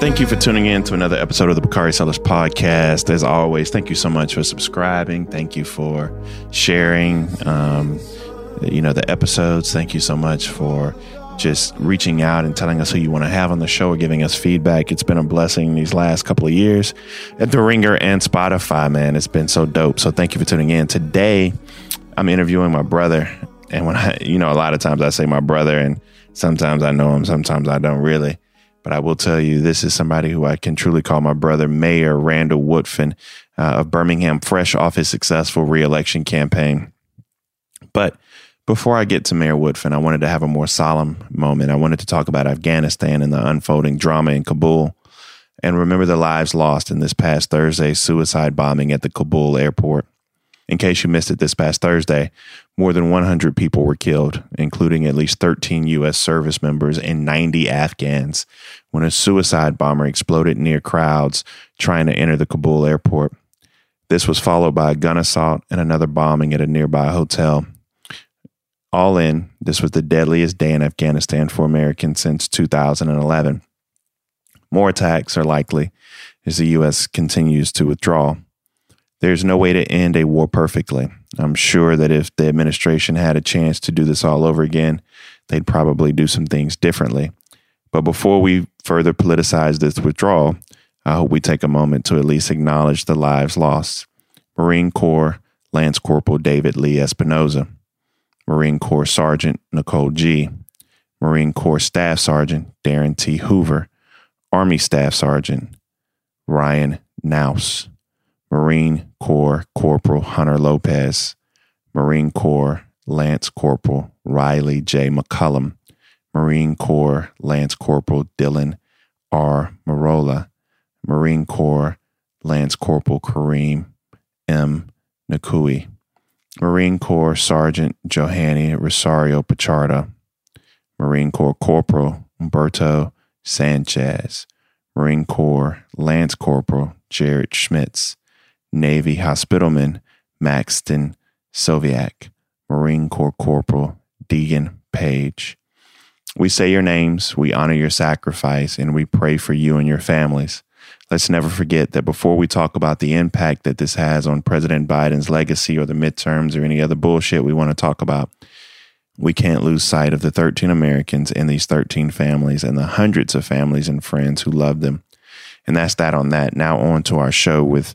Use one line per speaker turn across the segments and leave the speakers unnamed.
Thank you for tuning in to another episode of the Bakari Sellers podcast. As always, thank you so much for subscribing. Thank you for sharing, um, you know, the episodes. Thank you so much for just reaching out and telling us who you want to have on the show or giving us feedback. It's been a blessing these last couple of years at The Ringer and Spotify, man. It's been so dope. So thank you for tuning in. Today, I'm interviewing my brother. And when I, you know, a lot of times I say my brother, and sometimes I know him, sometimes I don't really. But I will tell you, this is somebody who I can truly call my brother, Mayor Randall Woodfin uh, of Birmingham, fresh off his successful reelection campaign. But before I get to Mayor Woodfin, I wanted to have a more solemn moment. I wanted to talk about Afghanistan and the unfolding drama in Kabul and remember the lives lost in this past Thursday's suicide bombing at the Kabul airport. In case you missed it this past Thursday, more than 100 people were killed, including at least 13 U.S. service members and 90 Afghans, when a suicide bomber exploded near crowds trying to enter the Kabul airport. This was followed by a gun assault and another bombing at a nearby hotel. All in, this was the deadliest day in Afghanistan for Americans since 2011. More attacks are likely as the U.S. continues to withdraw. There's no way to end a war perfectly. I'm sure that if the administration had a chance to do this all over again, they'd probably do some things differently. But before we further politicize this withdrawal, I hope we take a moment to at least acknowledge the lives lost. Marine Corps Lance Corporal David Lee Espinoza, Marine Corps Sergeant Nicole Gee, Marine Corps Staff Sergeant Darin T. Hoover, Army Staff Sergeant Ryan Knauss, Marine Corps Corporal Hunter Lopez, Marine Corps Lance Corporal Rylee J. McCollum, Marine Corps Lance Corporal Dylan R. Merola, Marine Corps Lance Corporal Kareem M. Nikoui, Marine Corps Sergeant Johanny Rosario Pichardo, Marine Corps Corporal Humberto Sanchez, Marine Corps Lance Corporal Jared Schmitz, Navy Hospitalman Maxton Soviak, Marine Corps Corporal Daegan Page. We say your names, we honor your sacrifice, and we pray for you and your families. Let's never forget that before we talk about the impact that this has on President Biden's legacy or the midterms or any other bullshit we want to talk about, we can't lose sight of the 13 Americans in these 13 families and the hundreds of families and friends who love them. And that's that on that. Now, on to our show with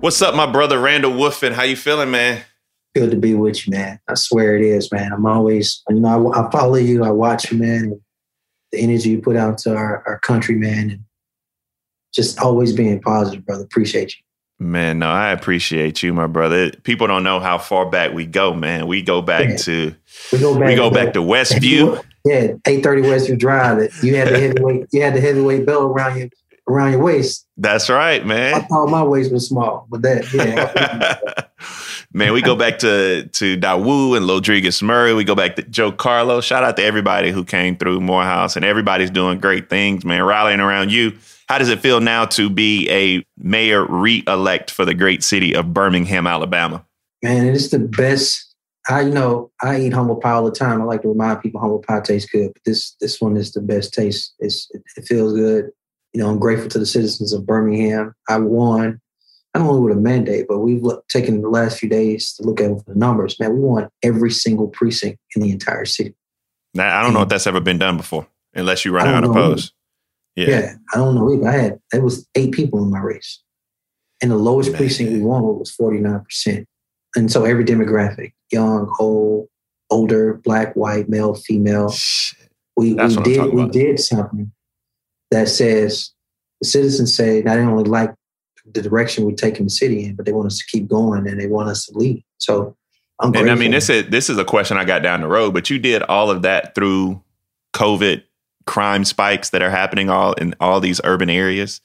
What's up, my brother Randall Woodfin? How you feeling, man?
Good to be with you, man. I swear it is, man. I'm always, you know, I, I follow you, I watch you, man. The energy you put out to our, our country, man, and just always being positive, brother. Appreciate you.
Man, no, I appreciate you, my brother. People don't know how far back we go, man. We go back yeah. to we go back, we go to, back to Westview.
Yeah, eight thirty Westview Drive. You had the heavyweight, you had the heavyweight belt around you around your waist.
That's right, man.
I thought my waist was small, but that, yeah.
man, we go back to to Dawu and Rodriguez Murray. We go back to Joe Carlo. Shout out to everybody who came through Morehouse, and everybody's doing great things, man. Rallying around you. How does it feel now to be a mayor re-elect for the great city of Birmingham, Alabama?
Man, it's the best. I you know I eat humble pie all the time. I like to remind people humble pie tastes good, but this this one is the best taste. It's it, it feels good you know, I'm grateful to the citizens of Birmingham. I won, not only with a mandate, but we've look, taken the last few days to look at the numbers. Man, we won every single precinct in the entire city.
Now, I don't and, know if that's ever been done before, unless you run unopposed.
Yeah. yeah, I don't know either. I had it was eight people in my race, and the lowest Man. precinct we won was 49 percent. And so every demographic, young, old, older, black, white, male, female, we, we did we did something that says the citizens say not only like the direction we're taking the city in, but they want us to keep going and they want us to lead. So I'm
And I mean, this is this is a question I got down the road, but you did all of that through COVID crime spikes that are happening all in all these urban areas.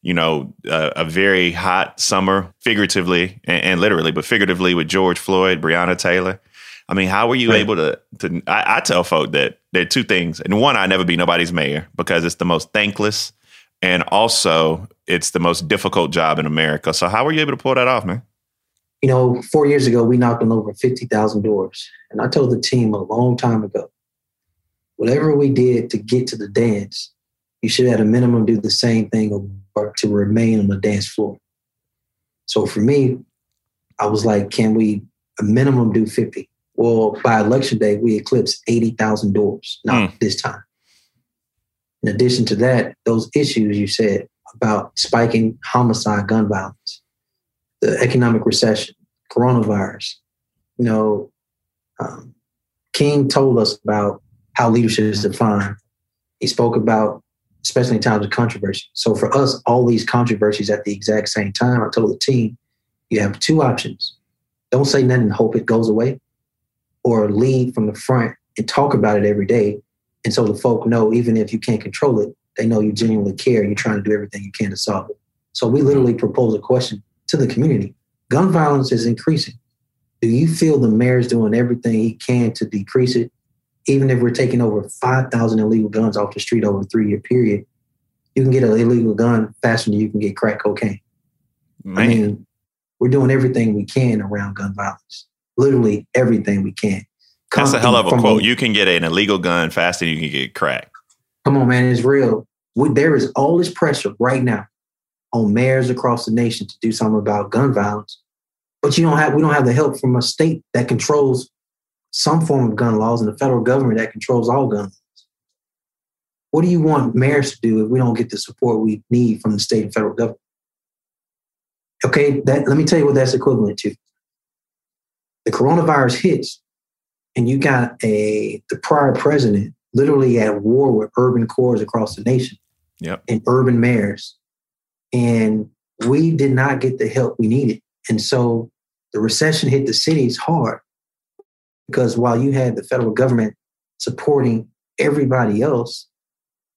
You know, uh, a very hot summer, figuratively and, and literally, but figuratively with George Floyd, Breonna Taylor. I mean, how were you
Right.
able to? To I, I tell folk that there are two things, and one, I never be nobody's mayor because it's the most thankless, and also it's the most difficult job in America. So, how were you able to pull that off, man?
you know, four years ago, we knocked on over 50,000 doors. And I told the team a long time ago, whatever we did to get to the dance, you should at a minimum do the same thing or to remain on the dance floor. So for me, I was like, can we a minimum do 50? Well, by election day, we eclipsed 80,000 doors, not this time. In addition to that, those issues you said about spiking homicide, gun violence, the economic recession, coronavirus. You know, um, King told us about how leadership is defined. He spoke about, especially in times of controversy. So for us, all these controversies at the exact same time, I told the team, you have two options. Don't say nothing and hope it goes away, or lead from the front and talk about it every day. And so the folk know, even if you can't control it, they know you genuinely care. You're trying to do everything you can to solve it. So we literally propose a question to the community. Gun violence is increasing. Do you feel the mayor's doing everything he can to decrease it? Even if we're taking over 5,000 illegal guns off the street over a three year period, you can get an illegal gun faster than you can get crack cocaine.
Man.
I mean, we're doing everything we can around gun violence. Literally everything we can.
That's a hell of a quote. You can get an illegal gun faster than you can get crack.
Come on, man, it's real. We, there is all this pressure right now on mayors across the nation to do something about gun violence, but you don't have we don't have the help from a state that controls some form of gun laws and the federal government that controls all gun laws. What do you want mayors to do if we don't get the support we need from the state and federal government? Okay, that let me tell you what that's equivalent to. The coronavirus hits, and you got a the prior president literally at war with urban cores across the nation
Yep.
and urban mayors. And we did not get the help we needed. And so the recession hit the cities hard because while you had the federal government supporting everybody else,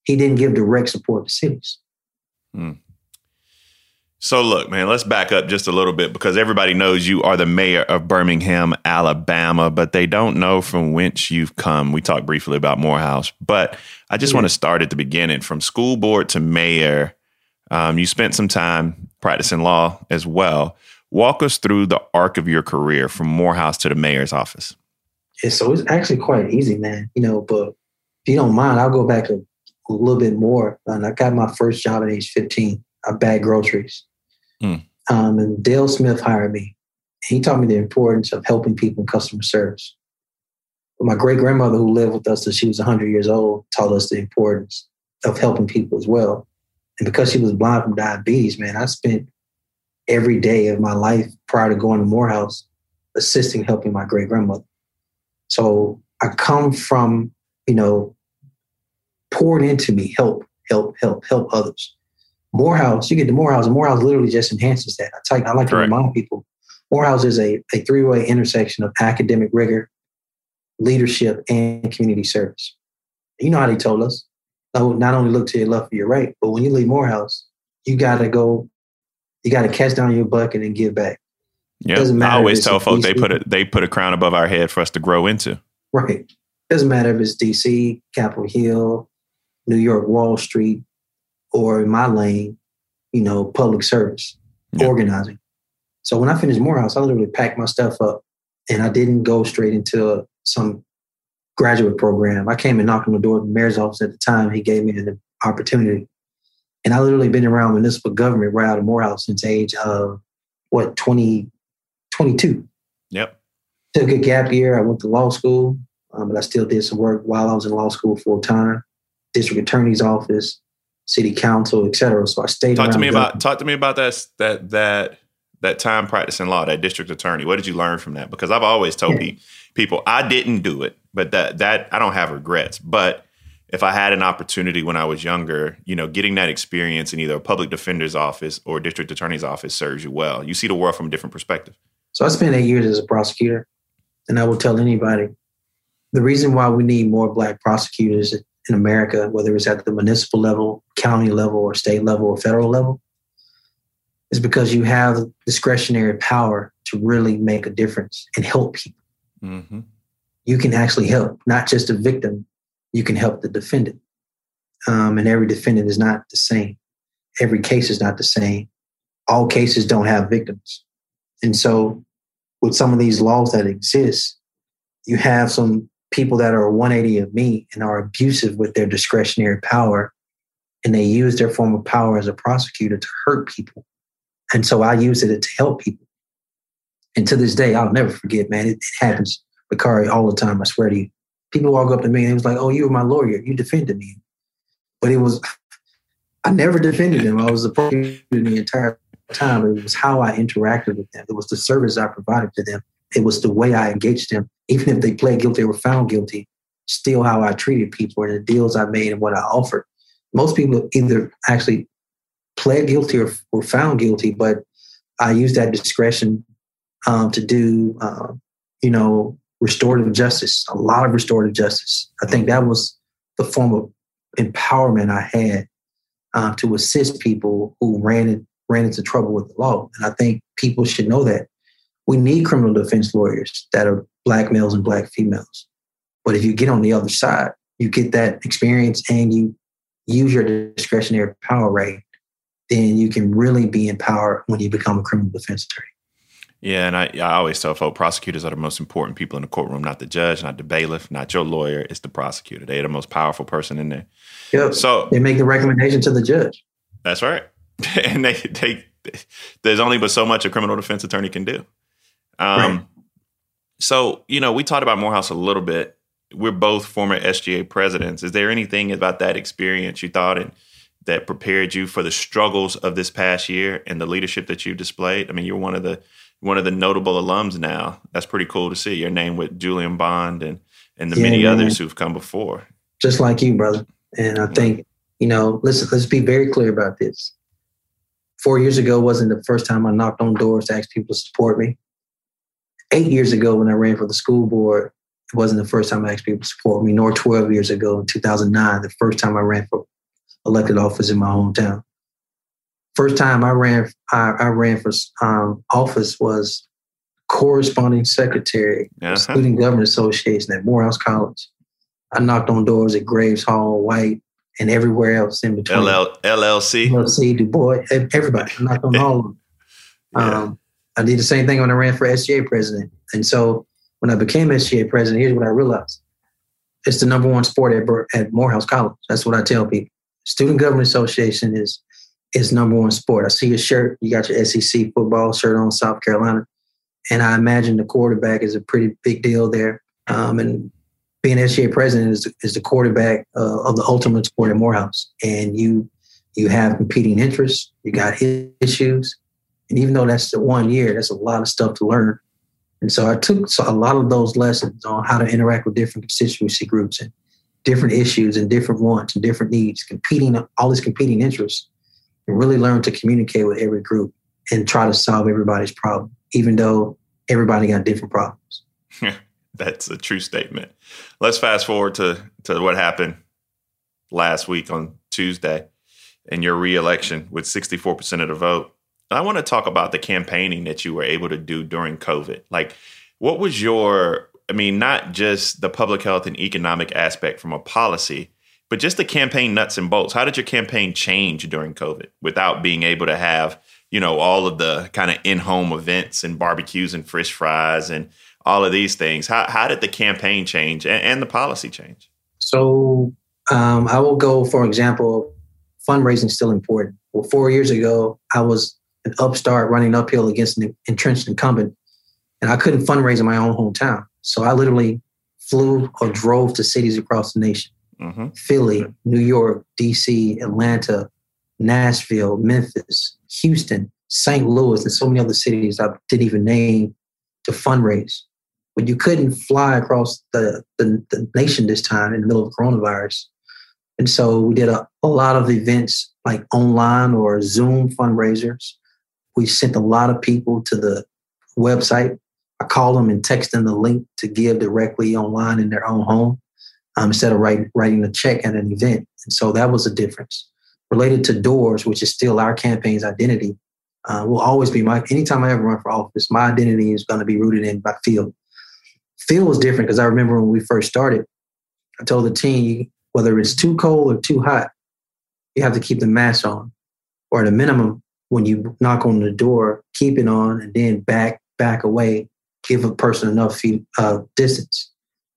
he didn't give direct support to cities. Hmm.
So look, man, let's back up just a little bit because everybody knows you are the mayor of Birmingham, Alabama, but they don't know from whence you've come. We talked briefly about Morehouse, but I just want to start at the beginning from school board to mayor. Um, you spent some time practicing law as well. Walk us through the arc of your career from Morehouse to the mayor's office.
Yeah, so it's actually quite easy, man. You know, but if you don't mind, I'll go back a, a little bit more. And I got my first job at age 15. I bagged groceries.
Hmm.
Um, and Dale Smith hired me. He taught me the importance of helping people in customer service. But my great grandmother, who lived with us till she was 100 years old, taught us the importance of helping people as well. And because she was blind from diabetes, man, I spent every day of my life prior to going to Morehouse assisting, helping my great grandmother. So I come from, you know, poured into me, help, help, help, help others. Morehouse, you get to Morehouse, and Morehouse literally just enhances that. I, I like to remind people Morehouse is a, a three way intersection of academic rigor, leadership, and community service. You know how they told us no, not only look to your left or your right, but when you leave Morehouse, you got to go, you got to catch down your bucket and give back.
Yeah,
Doesn't matter
I always tell folks they put a they put a crown above our head for us to grow into.
Right. Doesn't matter if it's DC, Capitol Hill, New York, Wall Street, or in my lane, you know, public service,
Yeah.
organizing. So when I finished Morehouse, I literally packed my stuff up and I didn't go straight into some graduate program. I came and knocked on the door of the mayor's office at the time. He gave me an opportunity. And I literally been around municipal government right out of Morehouse since age of what, 20, 22
Yep.
took a gap year. I went to law school, um, but I still did some work while I was in law school full time. District attorney's office, city council, et cetera. So I stayed.
Talk to me about talk to me about that that that that time practicing law, that district attorney. What did you learn from that? Because I've always told
Yeah.
pe- people I didn't do it, but that that I don't have regrets. But if I had an opportunity when I was younger, you know, getting that experience in either a public defender's office or district attorney's office serves you well. You see the world from a different perspective.
So I spent eight years as a prosecutor. and I will tell anybody the reason why we need more black prosecutors in America, whether it's at the municipal level, county level, or state level, or federal level, is because you have discretionary power to really make a difference and help people. Mm-hmm. You can actually help, not just the victim, you can help the defendant. Um, and every defendant is not the same. Every case is not the same. All cases don't have victims. And so, with some of these laws that exist, you have some people that are 180 of me and are abusive with their discretionary power. And they use their form of power as a prosecutor to hurt people. And so I use it to help people. And to this day, I'll never forget, man. It, it happens, Bakari, all the time. I swear to you. People walk up to me and it was like, "Oh, you were my lawyer. You defended me." But it was, I never defended them. I was the prosecutor the entire time. It was how I interacted with them. It was the service I provided to them. It was the way I engaged them. Even if they pled guilty or found guilty, still how I treated people and the deals I made and what I offered. Most people either actually pled guilty or were found guilty, but I used that discretion um, to do, uh, you know, restorative justice, a lot of restorative justice. I think that was the form of empowerment I had uh, to assist people who ran ran into trouble with the law. And I think people should know that we need criminal defense lawyers that are black males and black females. But if you get on the other side, you get that experience and you use your discretionary power right then you can really be empowered when you become a criminal defense attorney.
Yeah, and I, I always tell folks prosecutors are the most important people in the courtroom, not the judge, not the bailiff, not your lawyer. It's the prosecutor. They're the most powerful person in there.
Yep. So they make the recommendation to the judge.
That's right. and they they there's only but so much a criminal defense attorney can do. Um, right. So you know, we talked about Morehouse a little bit. We're both former SGA presidents. Is there anything about that experience you thought and that prepared you for the struggles of this past year and the leadership that you displayed? I mean, you're one of the one of the notable alums now. That's pretty cool to see. Your name with Julian Bond and and the yeah, many man. others who've come before.
Just like you, brother. And I think you know, listen. Let's be very clear about this. Four years ago wasn't the first time I knocked on doors to ask people to support me. Eight years ago, when I ran for the school board, it wasn't the first time I asked people to support me. Nor twelve years ago, in 2009, the first time I ran for elected office in my hometown. First time I ran, I, I ran for um, office was corresponding secretary, uh-huh. Student Government Association at Morehouse College. I knocked on doors at Graves Hall, White, and everywhere else in between.
LL, LLC,
LLC, Du Bois, everybody. I knocked on all of them. yeah. um, I did the same thing when I ran for SGA president. And so when I became SGA president, here's what I realized: it's the number one sport at, at Morehouse College. That's what I tell people. Student Government Association is is number one sport. I see your shirt. You got your SEC football shirt on, South Carolina, and I imagine the quarterback is a pretty big deal there. Um, and being SGA president is is the quarterback uh, of the ultimate sport at Morehouse, and you you have competing interests. You got issues, and even though that's one year, that's a lot of stuff to learn. And so I took a lot of those lessons on how to interact with different constituency groups and different issues and different wants and different needs, competing, all these competing interests, and really learn to communicate with every group and try to solve everybody's problem, even though everybody got different problems.
That's a true statement. Let's fast forward to, to what happened last week on Tuesday in your reelection with 64% of the vote. I want to talk about the campaigning that you were able to do during COVID. Like, what was your I mean, not just the public health and economic aspect from a policy, but just the campaign nuts and bolts. How did your campaign change during COVID without being able to have, you know, all of the kind of in-home events and barbecues and fish fries and all of these things? How, how did the campaign change and, and the policy change?
So um, I will go, for example, fundraising is still important. Well, four years ago, I was an upstart running uphill against an entrenched incumbent, and I couldn't fundraise in my own hometown. So I literally flew or drove to cities across the nation mm-hmm. Philly, New York, DC, Atlanta, Nashville, Memphis, Houston, St. Louis, and so many other cities I didn't even name to fundraise. But you couldn't fly across the, the, the nation this time in the middle of coronavirus. And so we did a, a lot of events like online or Zoom fundraisers. We sent a lot of people to the website I call them and text them the link to give directly online in their own home um, instead of write, writing a check at an event. And so that was a difference. Related to doors, which is still our campaign's identity, uh, will always be my, anytime I ever run for office, my identity is going to be rooted in by feel. Feel was different because I remember when we first started, I told the team, whether it's too cold or too hot, you have to keep the mask on. Or at a minimum, when you knock on the door, keep it on and then back, back away, give a person enough feet uh, distance.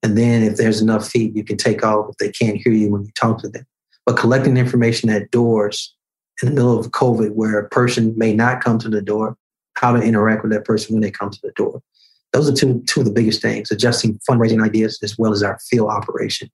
And then if there's enough feet, you can take off if they can't hear you when you talk to them. But collecting information at doors in the middle of COVID where a person may not come to the door, how to interact with that person when they come to the door. Those are two, two of the biggest things, adjusting fundraising ideas as well as our field operation.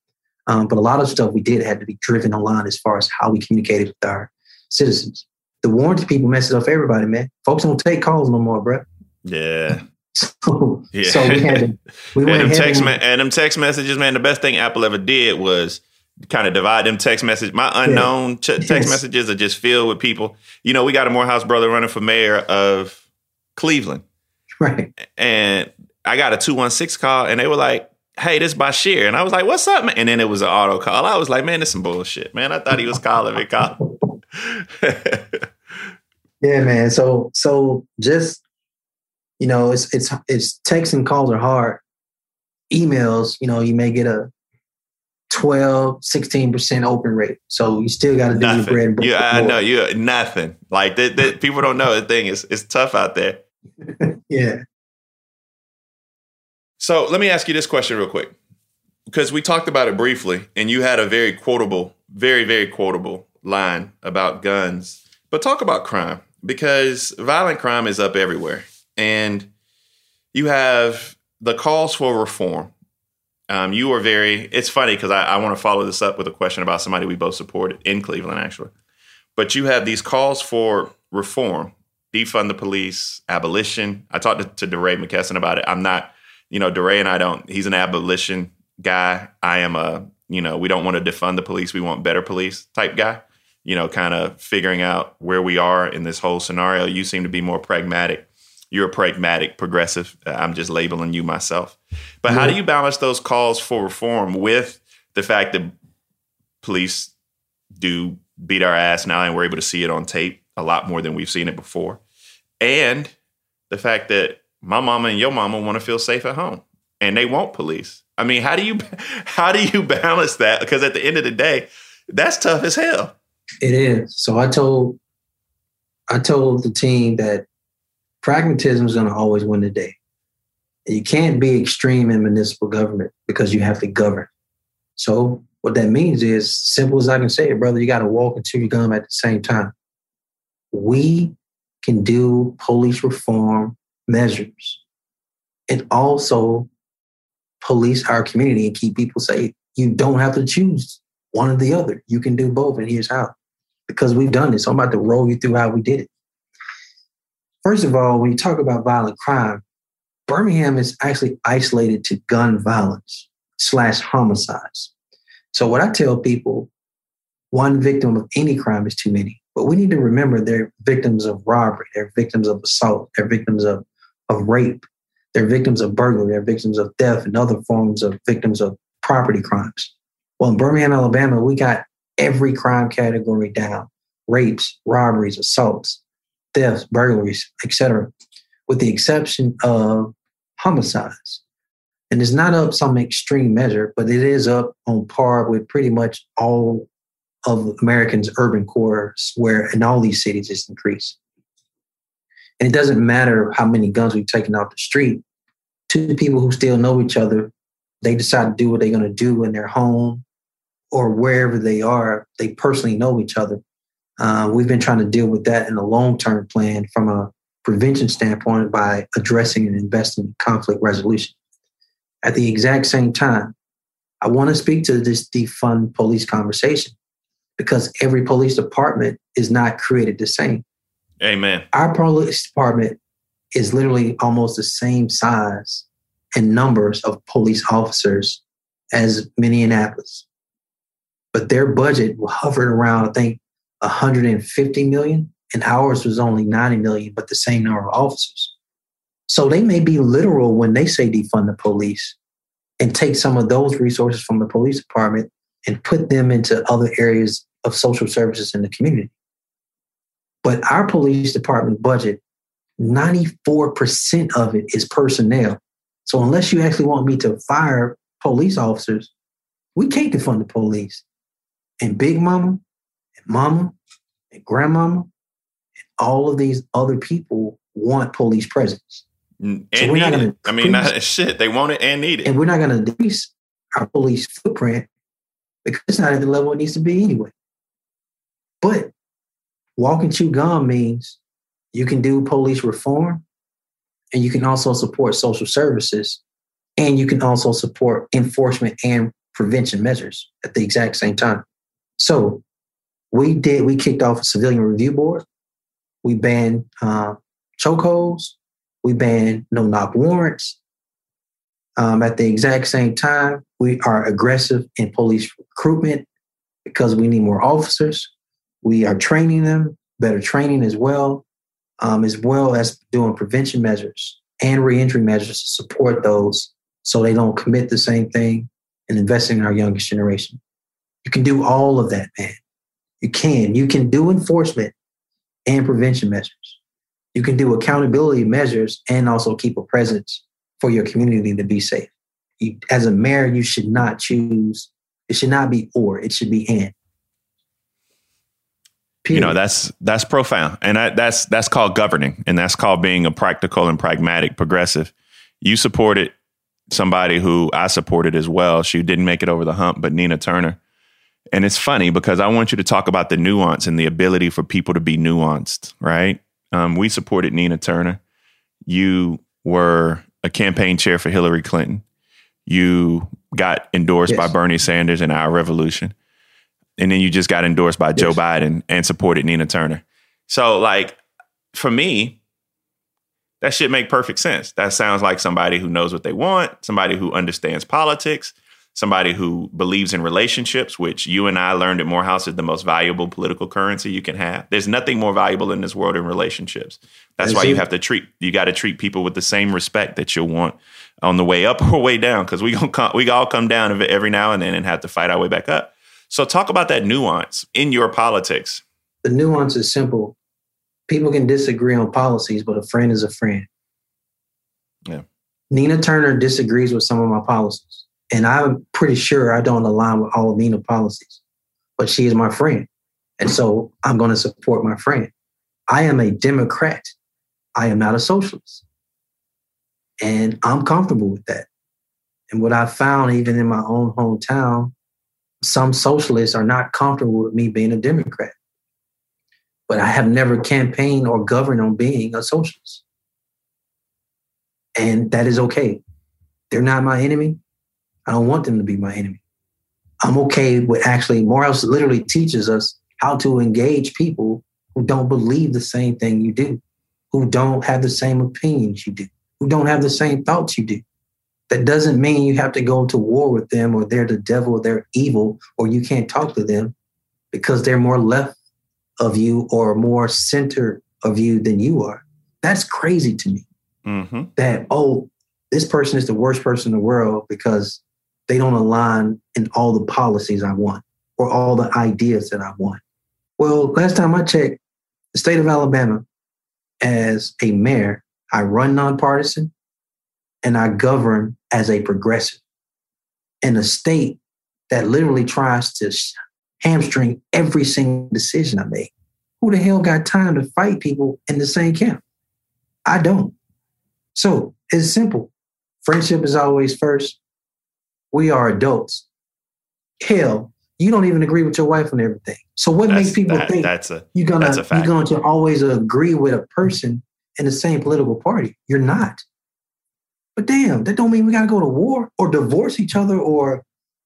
Um, but a lot of stuff we did had to be driven online as far as how we communicated with our citizens. The warranty people messed up everybody, man. Folks don't take calls no more, bro.
Yeah.
So, yeah. so we had to, we
and them text me- and them text messages, man. The best thing Apple ever did was kind of divide them text messages. My unknown yeah. ch- text yes. messages are just filled with people. You know, we got a Morehouse brother running for mayor of Cleveland,
right?
And I got a two one six call, and they were like, "Hey, this is Basheer," and I was like, "What's up, man?" And then it was an auto call. I was like, "Man, this some bullshit, man." I thought he was calling me, call.
yeah, man. So, so just you know, it's it's it's texts and calls are hard. Emails, you know, you may get a 12, 16% open rate. So you still got to do your bread and
butter. Yeah, I know. You nothing. Like that, that, people don't know the thing is it's tough out there.
yeah.
So let me ask you this question real quick. Because we talked about it briefly, and you had a very quotable, very, very quotable line about guns. But talk about crime because violent crime is up everywhere. And you have the calls for reform. Um, you are very, it's funny because I, I want to follow this up with a question about somebody we both supported in Cleveland, actually. But you have these calls for reform, defund the police, abolition. I talked to, to DeRay McKesson about it. I'm not, you know, DeRay and I don't, he's an abolition guy. I am a, you know, we don't want to defund the police. We want better police type guy, you know, kind of figuring out where we are in this whole scenario. You seem to be more pragmatic you're a pragmatic progressive. Uh, I'm just labeling you myself. But yeah. how do you balance those calls for reform with the fact that police do beat our ass now and we're able to see it on tape a lot more than we've seen it before? And the fact that my mama and your mama want to feel safe at home and they want police. I mean, how do you how do you balance that? Because at the end of the day, that's tough as hell.
It is. So I told I told the team that pragmatism is going to always win the day. You can't be extreme in municipal government because you have to govern. So what that means is simple as I can say it, brother. You got to walk and chew your gum at the same time. We can do police reform measures and also police our community and keep people safe. You don't have to choose one or the other. You can do both, and here's how. Because we've done this. So I'm about to roll you through how we did it. First of all, when you talk about violent crime, Birmingham is actually isolated to gun violence slash homicides. So what I tell people, one victim of any crime is too many. But we need to remember they're victims of robbery, they're victims of assault, they're victims of, of rape, they're victims of burglary, they're victims of theft and other forms of victims of property crimes. Well, in Birmingham, Alabama, we got every crime category down rapes, robberies, assaults thefts, burglaries, etc., with the exception of homicides. And it's not up some extreme measure, but it is up on par with pretty much all of Americans' urban cores, where in all these cities it's increased. And it doesn't matter how many guns we've taken off the street. Two people who still know each other, they decide to do what they're going to do in their home or wherever they are. They personally know each other. Uh, we've been trying to deal with that in a long term plan from a prevention standpoint by addressing and investing in conflict resolution. At the exact same time, I want to speak to this defund police conversation because every police department is not created the same.
Amen.
Our police department is literally almost the same size and numbers of police officers as Minneapolis. But their budget hovered around, I think, 150 million, and ours was only 90 million, but the same number of officers. So they may be literal when they say defund the police and take some of those resources from the police department and put them into other areas of social services in the community. But our police department budget, 94% of it is personnel. So unless you actually want me to fire police officers, we can't defund the police. And Big Mama, and Mama, and Grandmama, and all of these other people want police presence.
And so we're not gonna I mean, not, shit, they want it and need it.
And we're not going to decrease our police footprint because it's not at the level it needs to be anyway. But walk and chew gum means you can do police reform and you can also support social services and you can also support enforcement and prevention measures at the exact same time. So we did, we kicked off a civilian review board. We banned uh, chokeholds. We banned no knock warrants. Um, at the exact same time, we are aggressive in police recruitment because we need more officers. We are training them, better training as well, um, as well as doing prevention measures and reentry measures to support those so they don't commit the same thing and investing in our youngest generation. You can do all of that, man. You can. You can do enforcement and prevention measures. You can do accountability measures and also keep a presence for your community to be safe. You, as a mayor, you should not choose. It should not be or. It should be and.
Period. You know that's that's profound, and that, that's that's called governing, and that's called being a practical and pragmatic progressive. You supported somebody who I supported as well. She didn't make it over the hump, but Nina Turner. And it's funny because I want you to talk about the nuance and the ability for people to be nuanced, right? Um, we supported Nina Turner. You were a campaign chair for Hillary Clinton. You got endorsed yes. by Bernie Sanders and our revolution. And then you just got endorsed by yes. Joe Biden and supported Nina Turner. So, like, for me, that should make perfect sense. That sounds like somebody who knows what they want, somebody who understands politics, somebody who believes in relationships, which you and I learned at Morehouse is the most valuable political currency you can have. There's nothing more valuable in this world in relationships. That's why you have to treat you got to treat people with the same respect that you'll want on the way up or way down because we gonna come, we all come down every now and then and have to fight our way back up. So talk about that nuance in your politics.
The nuance is simple. People can disagree on policies, but a friend is a friend.
Yeah.
Nina Turner disagrees with some of my policies and I'm pretty sure I don't align with all of Nina policies, but she is my friend. And so I'm going to support my friend. I am a Democrat. I am not a socialist. And I'm comfortable with that. And what I found, even in my own hometown, some socialists are not comfortable with me being a Democrat. But I have never campaigned or governed on being a socialist. And that is okay. They're not my enemy. I don't want them to be my enemy. I'm okay with actually, Morehouse literally teaches us how to engage people who don't believe the same thing you do, who don't have the same opinions you do, who don't have the same thoughts you do. That doesn't mean you have to go to war with them or they're the devil or they're evil or you can't talk to them because they're more left of you or more center of you than you are. That's crazy to me. Mm-hmm. That, oh, this person is the worst person in the world because they don't align in all the policies I want or all the ideas that I want. Well, last time I checked, the state of Alabama, as a mayor, I run nonpartisan and I govern as a progressive. In a state that literally tries to hamstring every single decision I make. Who the hell got time to fight people in the same camp? I don't. So it's simple. Friendship is always first. We are adults. Hell, you don't even agree with your wife on everything. So what that's, makes people that, think that's a, you're gonna you're going to always agree with a person in the same political party? You're not. But damn, that don't mean we gotta go to war or divorce each other or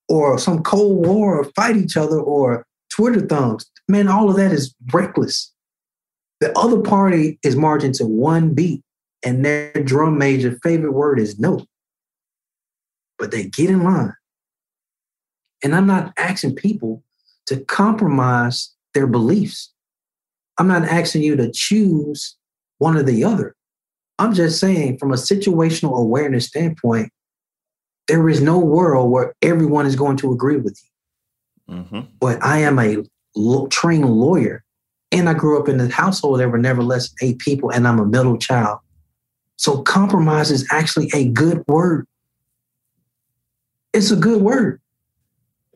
or some cold war or fight each other or Twitter thumbs. Man, all of that is reckless. The other party is marching to one beat, and their drum major favorite word is no but they get in line. And I'm not asking people to compromise their beliefs. I'm not asking you to choose one or the other. I'm just saying, from a situational awareness standpoint, there is no world where everyone is going to agree with you. Mm-hmm. But I am a trained lawyer, and I grew up in a household there were never less than eight people, and I'm a middle child. So compromise is actually a good word. It's a good word.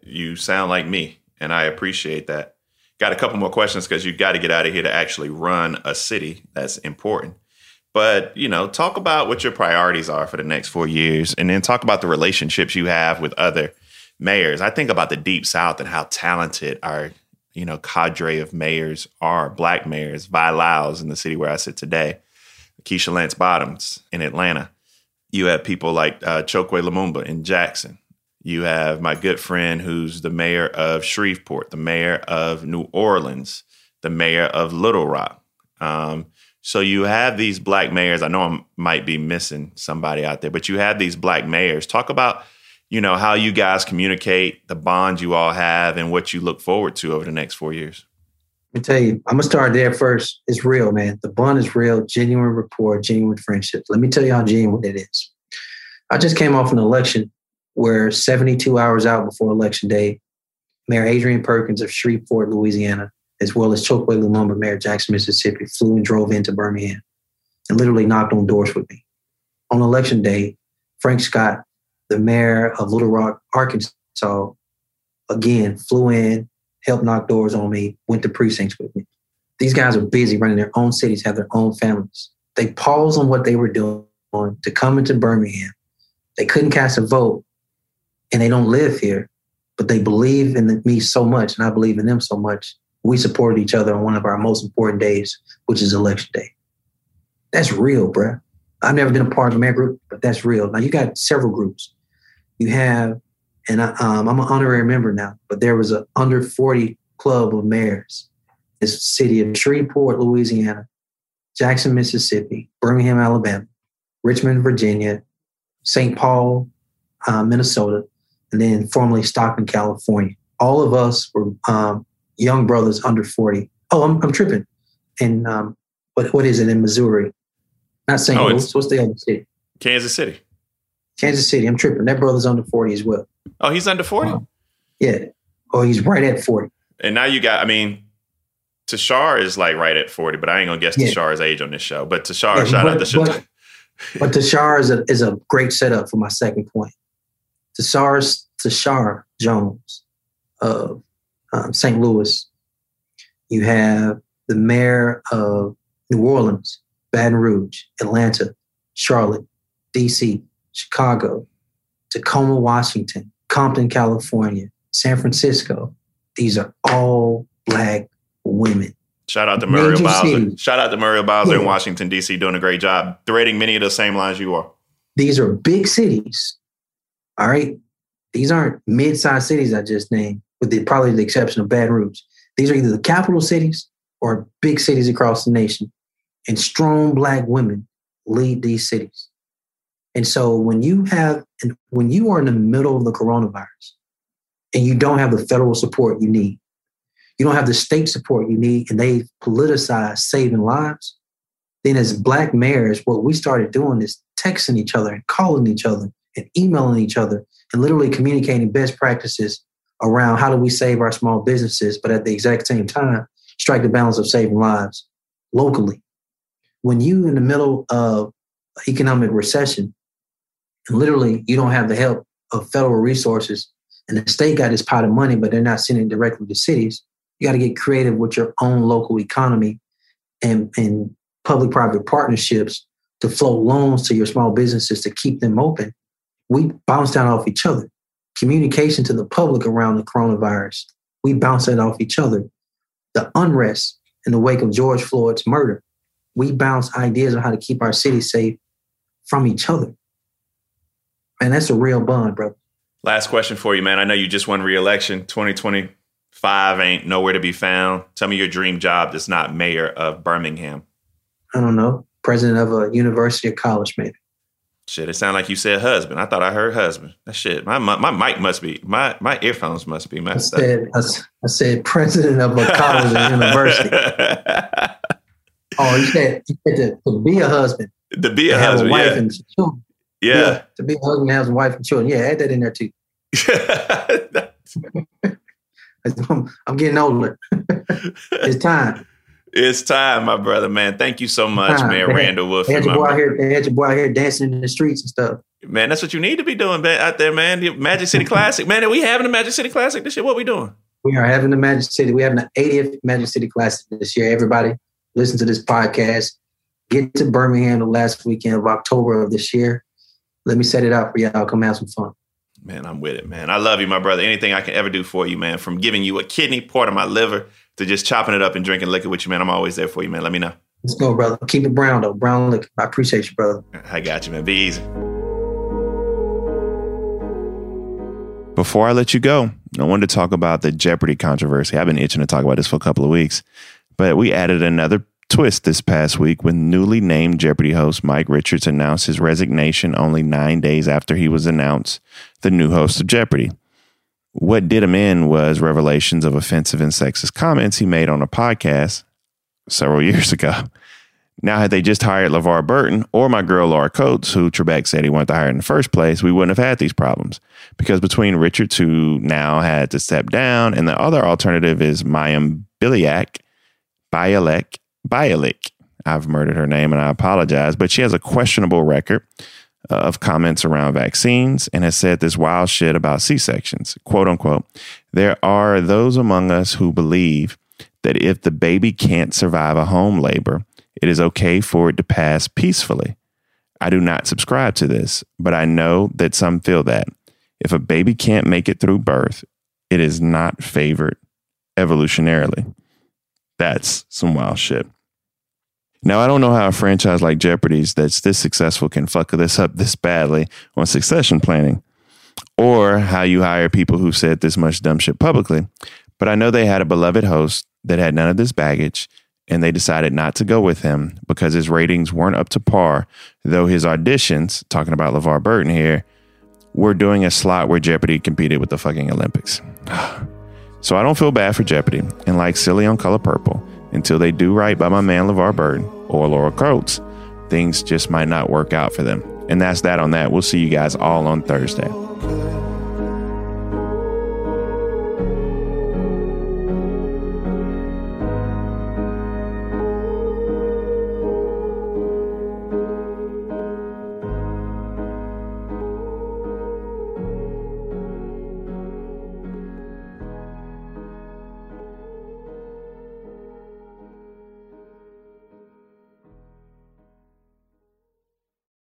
You sound like me, and I appreciate that. Got a couple more questions because you got to get out of here to actually run a city. That's important. But, you know, talk about what your priorities are for the next four years and then talk about the relationships you have with other mayors. I think about the Deep South and how talented our, you know, cadre of mayors are, black mayors, Vi Lyles in the city where I sit today, Keisha Lance Bottoms in Atlanta. You have people like uh, Chokwe Lumumba in Jackson. You have my good friend who's the mayor of Shreveport, the mayor of New Orleans, the mayor of Little Rock. Um, so you have these black mayors. I know I might be missing somebody out there, but you have these black mayors. Talk about, you know, how you guys communicate, the bond you all have, and what you look forward to over the next four years.
Let me tell you, I'm gonna start there first. It's real, man. The bond is real, genuine rapport, genuine friendship. Let me tell you how genuine it is. I just came off an election where 72 hours out before election day, Mayor Adrian Perkins of Shreveport, Louisiana, as well as Chokwe Lumumba, Mayor Jackson, Mississippi, flew and drove into Birmingham and literally knocked on doors with me. On election day, Frank Scott, the mayor of Little Rock, Arkansas, again flew in, helped knock doors on me, went to precincts with me. These guys are busy running their own cities, have their own families. They paused on what they were doing to come into Birmingham. They couldn't cast a vote and they don't live here, but they believe in me so much, and I believe in them so much. We supported each other on one of our most important days, which is election day. That's real, bruh. I've never been a part of a mayor group, but that's real. Now you got several groups. You have, and I, um, I'm an honorary member now, but there was an under 40 club of mayors. It's city of Shreveport, Louisiana, Jackson, Mississippi, Birmingham, Alabama, Richmond, Virginia, St. Paul, uh, Minnesota, and then formerly Stockton, California. All of us were um, young brothers under 40. Oh, I'm, I'm tripping. And um, what, what is it in Missouri? Not St. Oh, Louis. What's the other city?
Kansas City.
Kansas City. I'm tripping. That brother's under 40 as well.
Oh, he's under 40? Um,
yeah. Oh, he's right at 40.
And now you got, I mean, Tishaura is like right at 40, but I ain't gonna guess yeah. Tishaura's age on this show. But Tishaura, yeah, shout but, out to Tishaura.
But, but Tishaura is a, is a great setup for my second point. Tishaura, Tishaura Jones of um, St. Louis. You have the mayor of New Orleans, Baton Rouge, Atlanta, Charlotte, DC, Chicago, Tacoma, Washington, Compton, California, San Francisco. These are all black women.
Shout out to Muriel Bowser. Shout out to Muriel Bowser yeah. in Washington, D.C., doing a great job, threading many of the same lines you are.
These are big cities all right. These aren't mid-sized cities I just named, with the probably the exception of Baton Rouge. These are either the capital cities or big cities across the nation. And strong black women lead these cities. And so when you have when you are in the middle of the coronavirus and you don't have the federal support you need, you don't have the state support you need, and they politicize saving lives, then as black mayors, what we started doing is texting each other and calling each other and emailing each other and literally communicating best practices around how do we save our small businesses, but at the exact same time, strike the balance of saving lives locally. When you in the middle of economic recession, and literally you don't have the help of federal resources, and the state got this pot of money, but they're not sending it directly to cities, you got to get creative with your own local economy and, and public-private partnerships to flow loans to your small businesses to keep them open we bounce down off each other. Communication to the public around the coronavirus, we bounce that off each other. The unrest in the wake of George Floyd's murder, we bounce ideas on how to keep our city safe from each other. And that's a real bond, bro.
Last question for you, man. I know you just won re-election. 2025 ain't nowhere to be found. Tell me your dream job that's not mayor of Birmingham.
I don't know. President of a university or college, maybe.
Shit, it sounded like you said husband. I thought I heard husband. That shit. My my, my mic must be my my earphones must be messed
I said, I, I, said president of a college or university. oh, you said, you said to, to, be a husband.
To be a
to have
husband,
wife
yeah.
and children.
Yeah.
To be a husband, have a wife and children. Yeah, add that in there too. I'm getting older. it's time.
It's time, my brother, man. Thank you so much,
Time.
man, Randall Wolf.
They had your boy out here. They had your boy out here dancing in the streets and stuff.
Man, that's what you need to be doing man, out there, man. The Magic City Classic. Man, are we having a Magic City Classic this year? What we doing?
We are having the Magic City. We're having the 80th Magic City Classic this year. Everybody, listen to this podcast. Get to Birmingham the last weekend of October of this year. Let me set it out for y'all. Come have some fun.
Man, I'm with it, man. I love you, my brother. Anything I can ever do for you, man, from giving you a kidney, part of my liver, to just chopping it up and drinking liquor with you, man. I'm always there for you, man. Let me know.
Let's go, brother. Keep it brown though. Brown liquor. I appreciate you, brother.
I got you, man. Be easy. Before I let you go, I wanted to talk about the Jeopardy controversy. I've been itching to talk about this for a couple of weeks, but we added another twist this past week when newly named Jeopardy host Mike Richards announced his resignation only nine days after he was announced the new host of Jeopardy. What did him in was revelations of offensive and sexist comments he made on a podcast several years ago. Now, had they just hired LeVar Burton or my girl Laura Coates, who Trebek said he wanted to hire in the first place, we wouldn't have had these problems. Because between Richards, who now had to step down, and the other alternative is Mayim Biliak, Bialik, Bialik. I've murdered her name and I apologize, but she has a questionable record Uh, of comments around vaccines and has said this wild shit about C sections. Quote unquote. There are those among us who believe that if the baby can't survive a home labor, it is okay for it to pass peacefully. I do not subscribe to this, but I know that some feel that. If a baby can't make it through birth, it is not favored evolutionarily. That's some wild shit. Now, I don't know how a franchise like Jeopardy's that's this successful can fuck this up this badly on succession planning, or how you hire people who said this much dumb shit publicly. But I know they had a beloved host that had none of this baggage, and they decided not to go with him because his ratings weren't up to par, though his auditions, talking about LeVar Burton here, were doing a slot where Jeopardy competed with the fucking Olympics. So I don't feel bad for Jeopardy and like Celie on Color Purple until they do right by my man LeVar Burton or Laura Coates. Things just might not work out for them. And that's that on that. We'll see you guys all on Thursday.